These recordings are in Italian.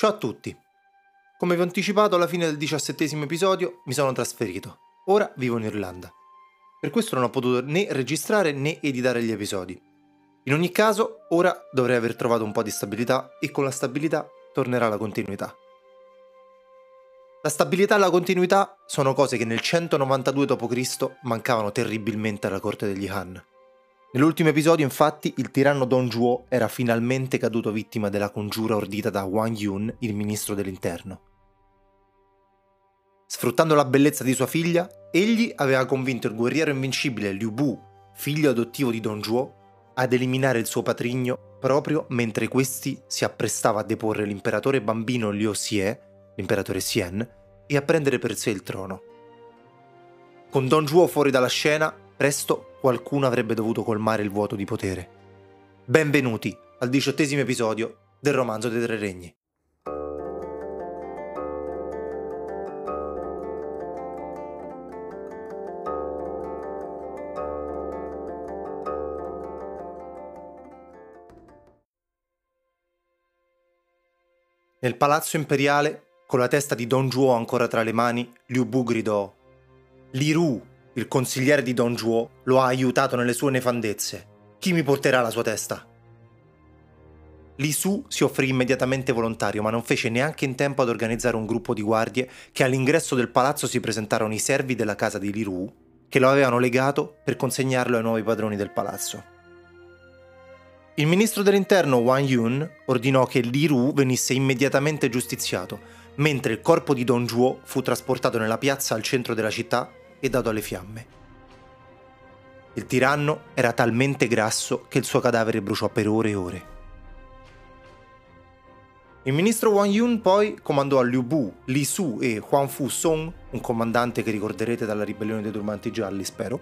Ciao a tutti! Come vi ho anticipato alla fine del diciassettesimo episodio mi sono trasferito. Ora vivo in Irlanda. Per questo non ho potuto né registrare né editare gli episodi. In ogni caso, ora dovrei aver trovato un po' di stabilità e con la stabilità tornerà la continuità. La stabilità e la continuità sono cose che nel 192 d.C. mancavano terribilmente alla corte degli Han. Nell'ultimo episodio, infatti, il tiranno Don Juo era finalmente caduto vittima della congiura ordita da Wang Yun, il ministro dell'interno. Sfruttando la bellezza di sua figlia, egli aveva convinto il guerriero invincibile Liu Bu, figlio adottivo di Don Juo, ad eliminare il suo patrigno proprio mentre questi si apprestava a deporre l'imperatore bambino Liu Xie, l'imperatore Xian, e a prendere per sé il trono. Con Don Juo fuori dalla scena, presto qualcuno avrebbe dovuto colmare il vuoto di potere. Benvenuti al diciottesimo episodio del romanzo dei tre regni. Nel palazzo imperiale, con la testa di Don Juo ancora tra le mani, Liu Bu gridò: Li Ru, il consigliere di Don Juo lo ha aiutato nelle sue nefandezze. Chi mi porterà la sua testa? Li Su si offrì immediatamente volontario, ma non fece neanche in tempo ad organizzare un gruppo di guardie che all'ingresso del palazzo si presentarono i servi della casa di Li Ru, che lo avevano legato per consegnarlo ai nuovi padroni del palazzo. Il ministro dell'interno Wang Yun ordinò che Li Ru venisse immediatamente giustiziato, mentre il corpo di Don Juo fu trasportato nella piazza al centro della città e dato alle fiamme. Il tiranno era talmente grasso che il suo cadavere bruciò per ore e ore. Il ministro Wang Yun poi comandò a Liu Bu, Li Su e Huang Fu Song, un comandante che ricorderete dalla ribellione dei Turbanti Gialli, spero,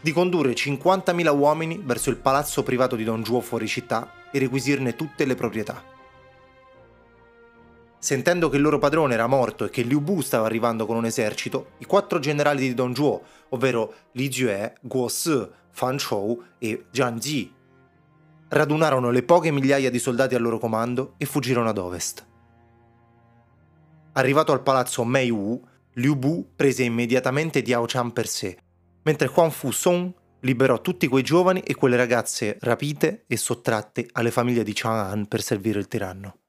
di condurre 50.000 uomini verso il palazzo privato di Don Juo fuori città e requisirne tutte le proprietà. Sentendo che il loro padrone era morto e che Liu Bu stava arrivando con un esercito, i quattro generali di Don Zhuo, ovvero Li Jue, Guo Si, Fan Chou e Jiang Ji, radunarono le poche migliaia di soldati al loro comando e fuggirono ad ovest. Arrivato al palazzo Mei Wu, Liu Bu prese immediatamente Diao Chan per sé, mentre Huang Fu Song liberò tutti quei giovani e quelle ragazze rapite e sottratte alle famiglie di Chang'an per servire il tiranno.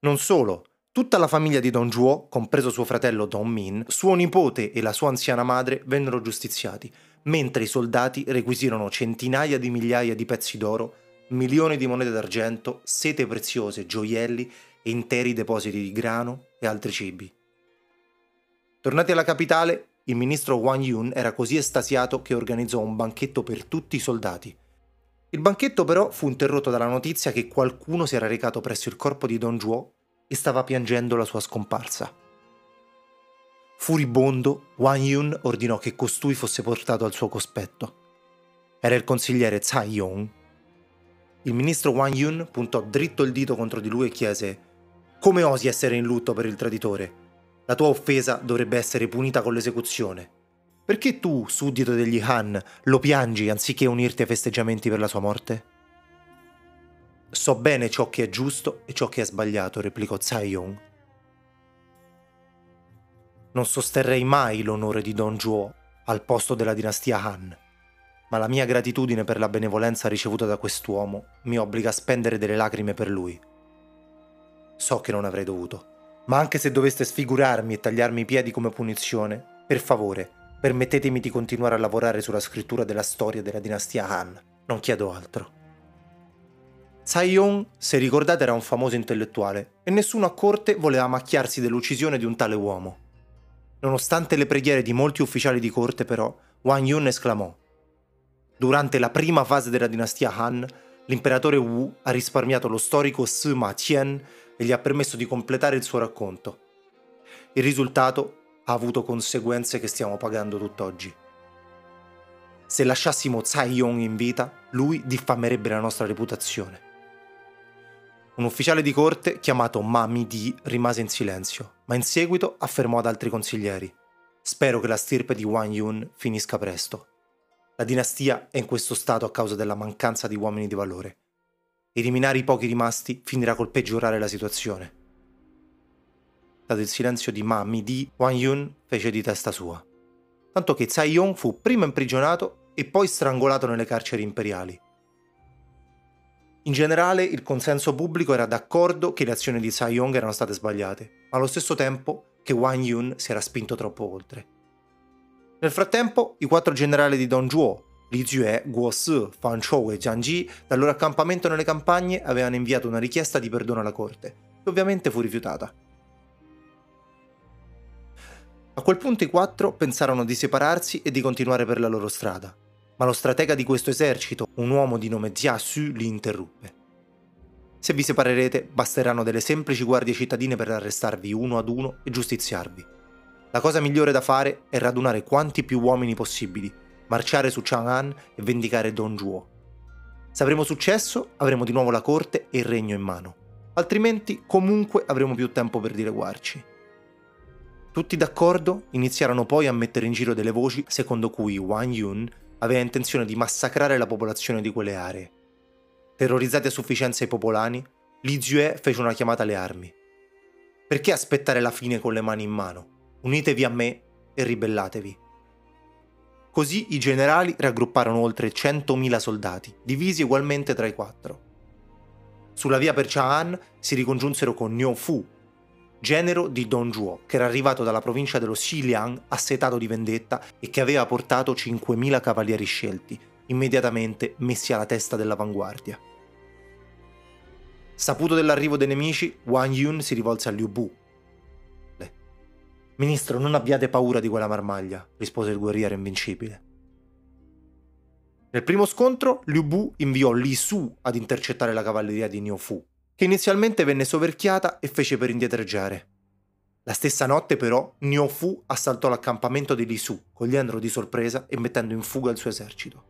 Non solo, tutta la famiglia di Don Juo, compreso suo fratello Don Min, suo nipote e la sua anziana madre vennero giustiziati, mentre i soldati requisirono centinaia di migliaia di pezzi d'oro, milioni di monete d'argento, sete preziose, gioielli e interi depositi di grano e altri cibi. Tornati alla capitale, il ministro Wang Yun era così estasiato che organizzò un banchetto per tutti i soldati. Il banchetto però fu interrotto dalla notizia che qualcuno si era recato presso il corpo di Don Juo e stava piangendo la sua scomparsa. Furibondo, Wang Yun ordinò che costui fosse portato al suo cospetto. Era il consigliere Tsai Yong. Il ministro Wang Yun puntò dritto il dito contro di lui e chiese: Come osi essere in lutto per il traditore? La tua offesa dovrebbe essere punita con l'esecuzione. Perché tu, suddito degli Han, lo piangi anziché unirti ai festeggiamenti per la sua morte? So bene ciò che è giusto e ciò che è sbagliato, replicò Tsai Yong. Non sosterrei mai l'onore di Don Juo al posto della dinastia Han, ma la mia gratitudine per la benevolenza ricevuta da quest'uomo mi obbliga a spendere delle lacrime per lui. So che non avrei dovuto, ma anche se doveste sfigurarmi e tagliarmi i piedi come punizione, per favore, Permettetemi di continuare a lavorare sulla scrittura della storia della dinastia Han, non chiedo altro. Tsai Yong, se ricordate, era un famoso intellettuale e nessuno a corte voleva macchiarsi dell'uccisione di un tale uomo. Nonostante le preghiere di molti ufficiali di corte, però, Wang Yun esclamò: Durante la prima fase della dinastia Han, l'imperatore Wu ha risparmiato lo storico Sima Qian e gli ha permesso di completare il suo racconto. Il risultato ha avuto conseguenze che stiamo pagando tutt'oggi. Se lasciassimo Tsai Yong in vita, lui diffamerebbe la nostra reputazione. Un ufficiale di corte chiamato Ma Mi-di rimase in silenzio, ma in seguito affermò ad altri consiglieri: Spero che la stirpe di Wang Yun finisca presto. La dinastia è in questo stato a causa della mancanza di uomini di valore. Eliminare i pochi rimasti finirà col peggiorare la situazione. Dato il silenzio di Ma Di, Wang Yun fece di testa sua. Tanto che Tsai Yong fu prima imprigionato e poi strangolato nelle carceri imperiali. In generale il consenso pubblico era d'accordo che le azioni di Tsai Yong erano state sbagliate, ma allo stesso tempo che Wang Yun si era spinto troppo oltre. Nel frattempo, i quattro generali di Don Zhuo, Li Jue, Guo Si, Fan Chou e Jiang Ji, dal loro accampamento nelle campagne avevano inviato una richiesta di perdono alla corte, che ovviamente fu rifiutata. A quel punto i quattro pensarono di separarsi e di continuare per la loro strada, ma lo stratega di questo esercito, un uomo di nome Jia Su, li interruppe. Se vi separerete, basteranno delle semplici guardie cittadine per arrestarvi uno ad uno e giustiziarvi. La cosa migliore da fare è radunare quanti più uomini possibili marciare su Chang'an e vendicare Don Zhuo. Se avremo successo, avremo di nuovo la corte e il regno in mano. Altrimenti, comunque, avremo più tempo per dileguarci. Tutti d'accordo, iniziarono poi a mettere in giro delle voci secondo cui Wang Yun aveva intenzione di massacrare la popolazione di quelle aree. Terrorizzati a sufficienza i popolani, Li Zue fece una chiamata alle armi. Perché aspettare la fine con le mani in mano? Unitevi a me e ribellatevi. Così i generali raggrupparono oltre 100.000 soldati, divisi ugualmente tra i quattro. Sulla via per Cha'an si ricongiunsero con Niu Fu, genero di Don Zhuo, che era arrivato dalla provincia dello Xiliang assetato di vendetta e che aveva portato 5.000 cavalieri scelti, immediatamente messi alla testa dell'avanguardia. Saputo dell'arrivo dei nemici, Wang Yun si rivolse a Liu Bu. Ministro, non abbiate paura di quella marmaglia, rispose il guerriero invincibile. Nel primo scontro, Liu Bu inviò Li Su ad intercettare la cavalleria di Niu Fu, che inizialmente venne soverchiata e fece per indietreggiare. La stessa notte, però, Niu Fu assaltò l'accampamento di Li Su, cogliendolo di sorpresa e mettendo in fuga il suo esercito.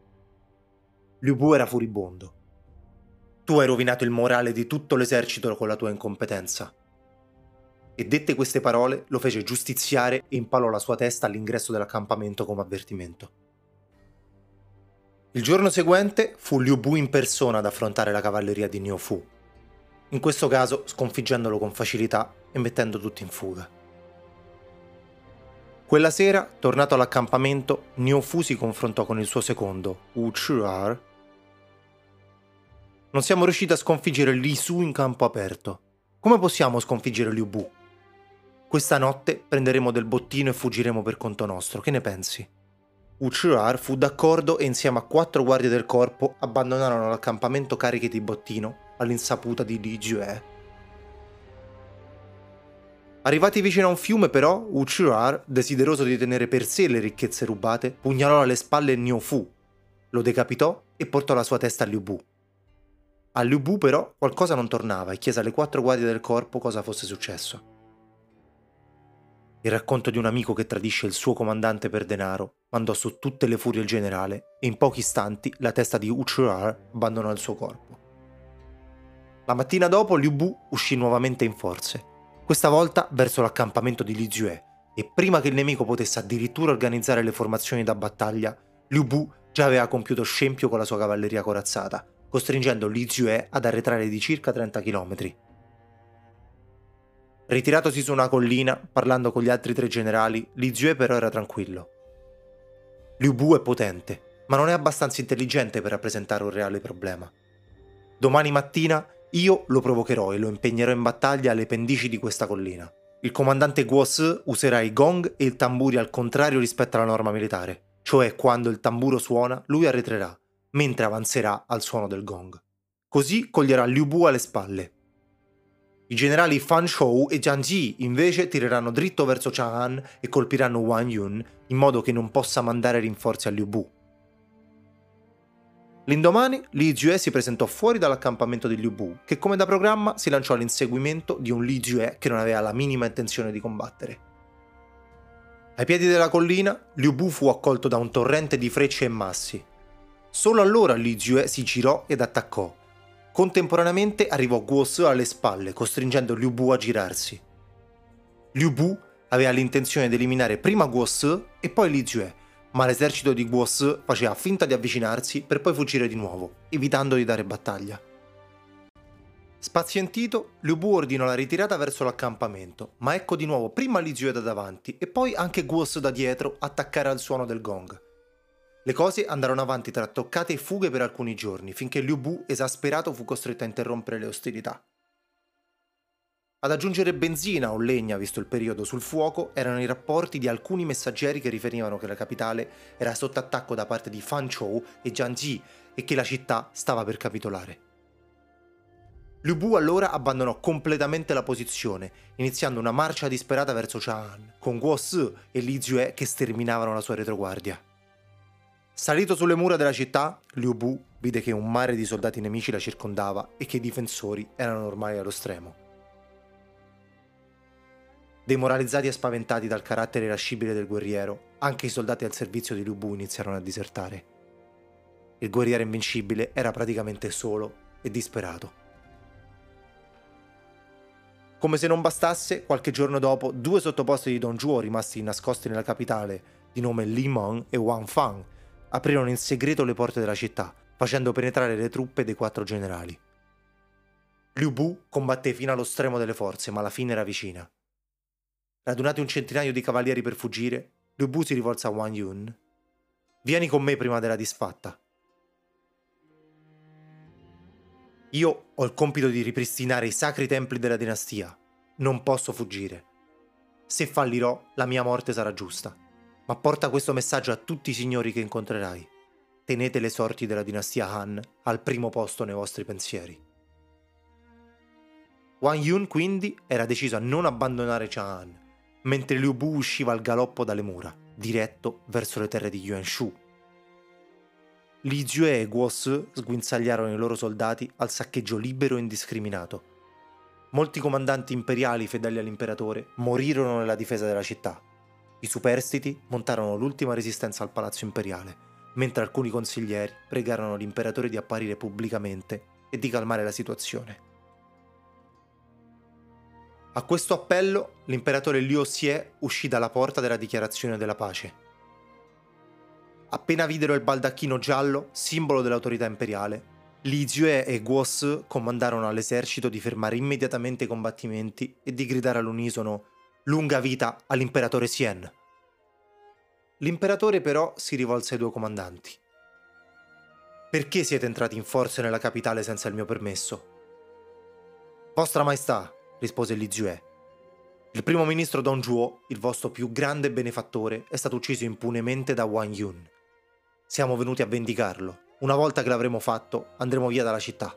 Liu Bu era furibondo. Tu hai rovinato il morale di tutto l'esercito con la tua incompetenza, e dette queste parole lo fece giustiziare e impalò la sua testa all'ingresso dell'accampamento come avvertimento. Il giorno seguente fu Liu Bu in persona ad affrontare la cavalleria di Niu Fu, in questo caso sconfiggendolo con facilità e mettendo tutti in fuga. Quella sera, tornato all'accampamento, Niu Fu si confrontò con il suo secondo, Wu Chuar. Non siamo riusciti a sconfiggere Li Su in campo aperto. Come possiamo sconfiggere Liu Bu? Questa notte prenderemo del bottino e fuggiremo per conto nostro, che ne pensi? Uchuar fu d'accordo e insieme a quattro guardie del corpo abbandonarono l'accampamento carichi di bottino all'insaputa di Li Jue. Arrivati vicino a un fiume però, Uchuar, desideroso di tenere per sé le ricchezze rubate, pugnalò alle spalle Niu Fu, lo decapitò e portò la sua testa a Liu Bu. A Liu Bu però qualcosa non tornava e chiese alle quattro guardie del corpo cosa fosse successo. Il racconto di un amico che tradisce il suo comandante per denaro mandò su tutte le furie il generale e in pochi istanti la testa di Uchuar abbandonò il suo corpo. La mattina dopo Liu Bu uscì nuovamente in forze, questa volta verso l'accampamento di Li Zue, e prima che il nemico potesse addirittura organizzare le formazioni da battaglia, Liu Bu già aveva compiuto scempio con la sua cavalleria corazzata, costringendo Li Zue ad arretrare di circa 30 km. Ritiratosi su una collina, parlando con gli altri tre generali, Li Zue però era tranquillo. Liu Bu è potente, ma non è abbastanza intelligente per rappresentare un reale problema. Domani mattina io lo provocherò e lo impegnerò in battaglia alle pendici di questa collina. Il comandante Guo Si userà i gong e il tamburi al contrario rispetto alla norma militare, cioè quando il tamburo suona lui arretrerà, mentre avanzerà al suono del gong. Così coglierà Liu Bu alle spalle, i generali Fan Shou e Jiang Ji invece tireranno dritto verso Chang'an e colpiranno Wang Yun in modo che non possa mandare rinforzi a Liu Bu. L'indomani Li Jue si presentò fuori dall'accampamento di Liu Bu, che come da programma si lanciò all'inseguimento di un Li Jue che non aveva la minima intenzione di combattere. Ai piedi della collina, Liu Bu fu accolto da un torrente di frecce e massi. Solo allora Li Jue si girò ed attaccò, Contemporaneamente arrivò Guo Se alle spalle, costringendo Liu Bu a girarsi. Liu Bu aveva l'intenzione di eliminare prima Guo Se e poi Li Jue, ma l'esercito di Guo Se faceva finta di avvicinarsi per poi fuggire di nuovo, evitando di dare battaglia. Spazientito, Liu Bu ordinò la ritirata verso l'accampamento, ma ecco di nuovo prima Li Zue da davanti e poi anche Guos da dietro attaccare al suono del gong. Le cose andarono avanti tra toccate e fughe per alcuni giorni, finché Liu Bu, esasperato, fu costretto a interrompere le ostilità. Ad aggiungere benzina o legna, visto il periodo sul fuoco, erano i rapporti di alcuni messaggeri che riferivano che la capitale era sotto attacco da parte di Fan Chou e Jiangji e che la città stava per capitolare. Liu Bu allora abbandonò completamente la posizione, iniziando una marcia disperata verso Chang'an, con Guo Si e Li Zue che sterminavano la sua retroguardia. Salito sulle mura della città, Liu Bu vide che un mare di soldati nemici la circondava e che i difensori erano ormai allo stremo. Demoralizzati e spaventati dal carattere irascibile del guerriero, anche i soldati al servizio di Liu Bu iniziarono a disertare. Il guerriero invincibile era praticamente solo e disperato. Come se non bastasse, qualche giorno dopo, due sottoposti di Don Juo rimasti nascosti nella capitale, di nome Li Meng e Wang Fang, aprirono in segreto le porte della città, facendo penetrare le truppe dei quattro generali. Liu Bu combatté fino allo stremo delle forze, ma la fine era vicina. Radunati un centinaio di cavalieri per fuggire, Liu Bu si rivolse a Wang Yun. Vieni con me prima della disfatta. Io ho il compito di ripristinare i sacri templi della dinastia. Non posso fuggire. Se fallirò, la mia morte sarà giusta. Ma porta questo messaggio a tutti i signori che incontrerai. Tenete le sorti della dinastia Han al primo posto nei vostri pensieri. Wang Yun quindi era deciso a non abbandonare Chang'an, mentre Liu Bu usciva al galoppo dalle mura, diretto verso le terre di Yuanshu, li Zue e Guos sguinzagliarono i loro soldati al saccheggio libero e indiscriminato. Molti comandanti imperiali fedeli all'imperatore morirono nella difesa della città. I superstiti montarono l'ultima resistenza al palazzo imperiale, mentre alcuni consiglieri pregarono l'imperatore di apparire pubblicamente e di calmare la situazione. A questo appello l'imperatore Liu Xie uscì dalla porta della dichiarazione della pace Appena videro il baldacchino giallo, simbolo dell'autorità imperiale, Li Zue e Guo Si comandarono all'esercito di fermare immediatamente i combattimenti e di gridare all'unisono lunga vita all'imperatore Sien. L'imperatore però si rivolse ai due comandanti. Perché siete entrati in forze nella capitale senza il mio permesso? Vostra Maestà, rispose Li Zue, il primo ministro Don Juo, il vostro più grande benefattore, è stato ucciso impunemente da Wang Yun. Siamo venuti a vendicarlo. Una volta che l'avremo fatto, andremo via dalla città.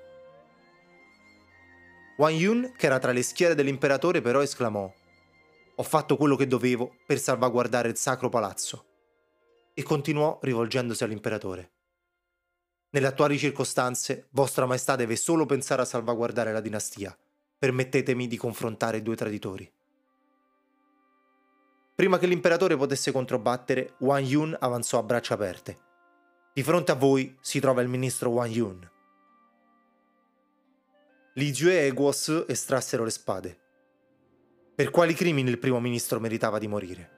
Wang Yun, che era tra le schiere dell'imperatore, però esclamò: Ho fatto quello che dovevo per salvaguardare il sacro palazzo. E continuò rivolgendosi all'imperatore. Nelle attuali circostanze, Vostra Maestà deve solo pensare a salvaguardare la dinastia. Permettetemi di confrontare i due traditori. Prima che l'imperatore potesse controbattere, Wang Yun avanzò a braccia aperte. Di fronte a voi si trova il ministro Wang Yun. Li Jue e Guo Si estrassero le spade. Per quali crimini il primo ministro meritava di morire?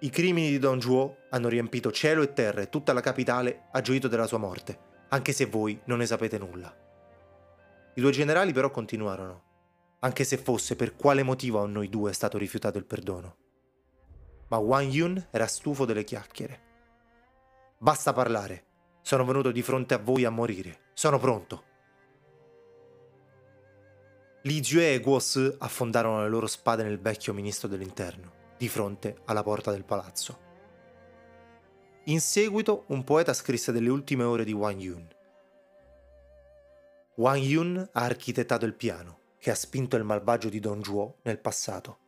I crimini di Don Juo hanno riempito cielo e terra e tutta la capitale ha gioito della sua morte, anche se voi non ne sapete nulla. I due generali però continuarono, anche se fosse per quale motivo a noi due è stato rifiutato il perdono. Ma Wang Yun era stufo delle chiacchiere. Basta parlare. Sono venuto di fronte a voi a morire. Sono pronto. Li Jue e Guo Si affondarono le loro spade nel vecchio ministro dell'interno, di fronte alla porta del palazzo. In seguito un poeta scrisse delle ultime ore di Wang Yun. Wang Yun ha architettato il piano che ha spinto il malvagio di Don Juo nel passato.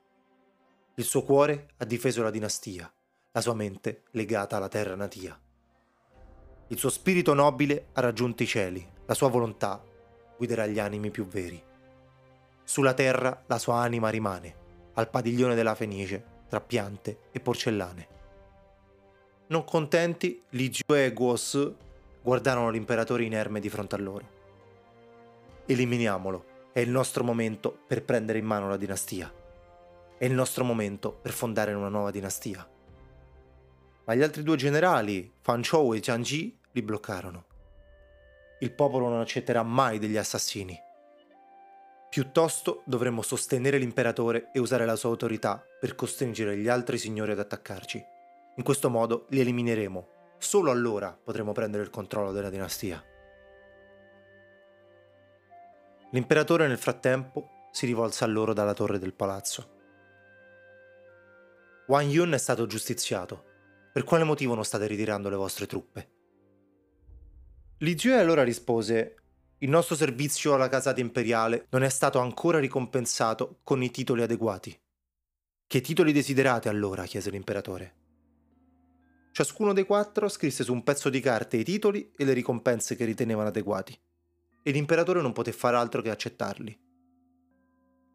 Il suo cuore ha difeso la dinastia, la sua mente legata alla terra natia. Il suo spirito nobile ha raggiunto i cieli, la sua volontà guiderà gli animi più veri. Sulla terra la sua anima rimane, al padiglione della Fenice, tra piante e porcellane. Non contenti, Li Jue e Guo Si guardarono l'imperatore inerme di fronte a loro. Eliminiamolo, è il nostro momento per prendere in mano la dinastia. È il nostro momento per fondare una nuova dinastia. Ma gli altri due generali, Fan Chou e Jiang Ji, li bloccarono. Il popolo non accetterà mai degli assassini. Piuttosto dovremmo sostenere l'imperatore e usare la sua autorità per costringere gli altri signori ad attaccarci. In questo modo li elimineremo. Solo allora potremo prendere il controllo della dinastia. L'imperatore nel frattempo si rivolse a loro dalla torre del palazzo. Wang Yun è stato giustiziato. Per quale motivo non state ritirando le vostre truppe? Li Zue allora rispose il nostro servizio alla casata imperiale non è stato ancora ricompensato con i titoli adeguati. Che titoli desiderate allora? chiese l'imperatore. Ciascuno dei quattro scrisse su un pezzo di carta i titoli e le ricompense che ritenevano adeguati, e l'imperatore non poté fare altro che accettarli.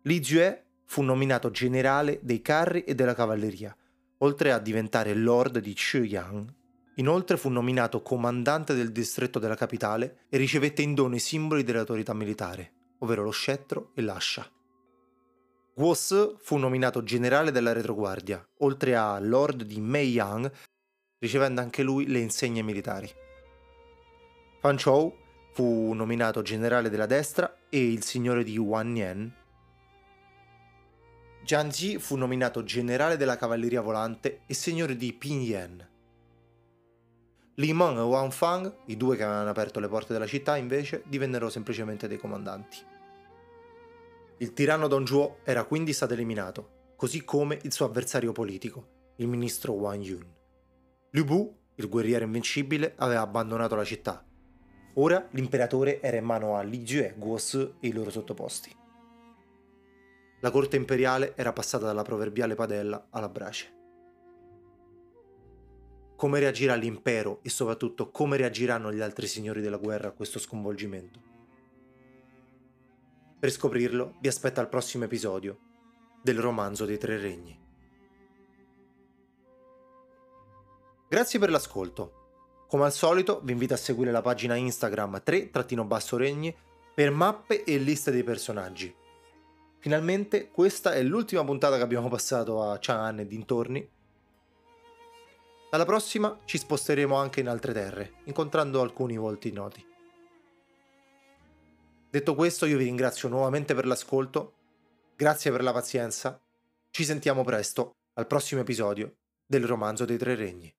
Li Zue fu nominato generale dei carri e della cavalleria, oltre a diventare lord di Chuyang Inoltre fu nominato comandante del distretto della capitale e ricevette in dono i simboli dell'autorità militare, ovvero lo scettro e l'ascia. Guo Se fu nominato generale della retroguardia, oltre a lord di Meiyang, ricevendo anche lui le insegne militari. Fan Chou fu nominato generale della destra e il signore di Wannian. Jiang Ji fu nominato generale della cavalleria volante e signore di Pinyin. Li Meng e Wang Fang, i due che avevano aperto le porte della città, invece, divennero semplicemente dei comandanti. Il tiranno Don Zhuo era quindi stato eliminato, così come il suo avversario politico, il ministro Wang Yun. Liu Bu, il guerriero invincibile, aveva abbandonato la città. Ora l'imperatore era in mano a Li Jue, Guo e i loro sottoposti. La corte imperiale era passata dalla proverbiale padella alla brace come reagirà l'impero e soprattutto come reagiranno gli altri signori della guerra a questo sconvolgimento. Per scoprirlo vi aspetta al prossimo episodio del romanzo dei tre regni. Grazie per l'ascolto. Come al solito vi invito a seguire la pagina Instagram 3-regni per mappe e liste dei personaggi. Finalmente questa è l'ultima puntata che abbiamo passato a Chang'an e dintorni alla prossima ci sposteremo anche in altre terre, incontrando alcuni volti noti. Detto questo, io vi ringrazio nuovamente per l'ascolto, grazie per la pazienza, ci sentiamo presto al prossimo episodio del romanzo dei tre regni.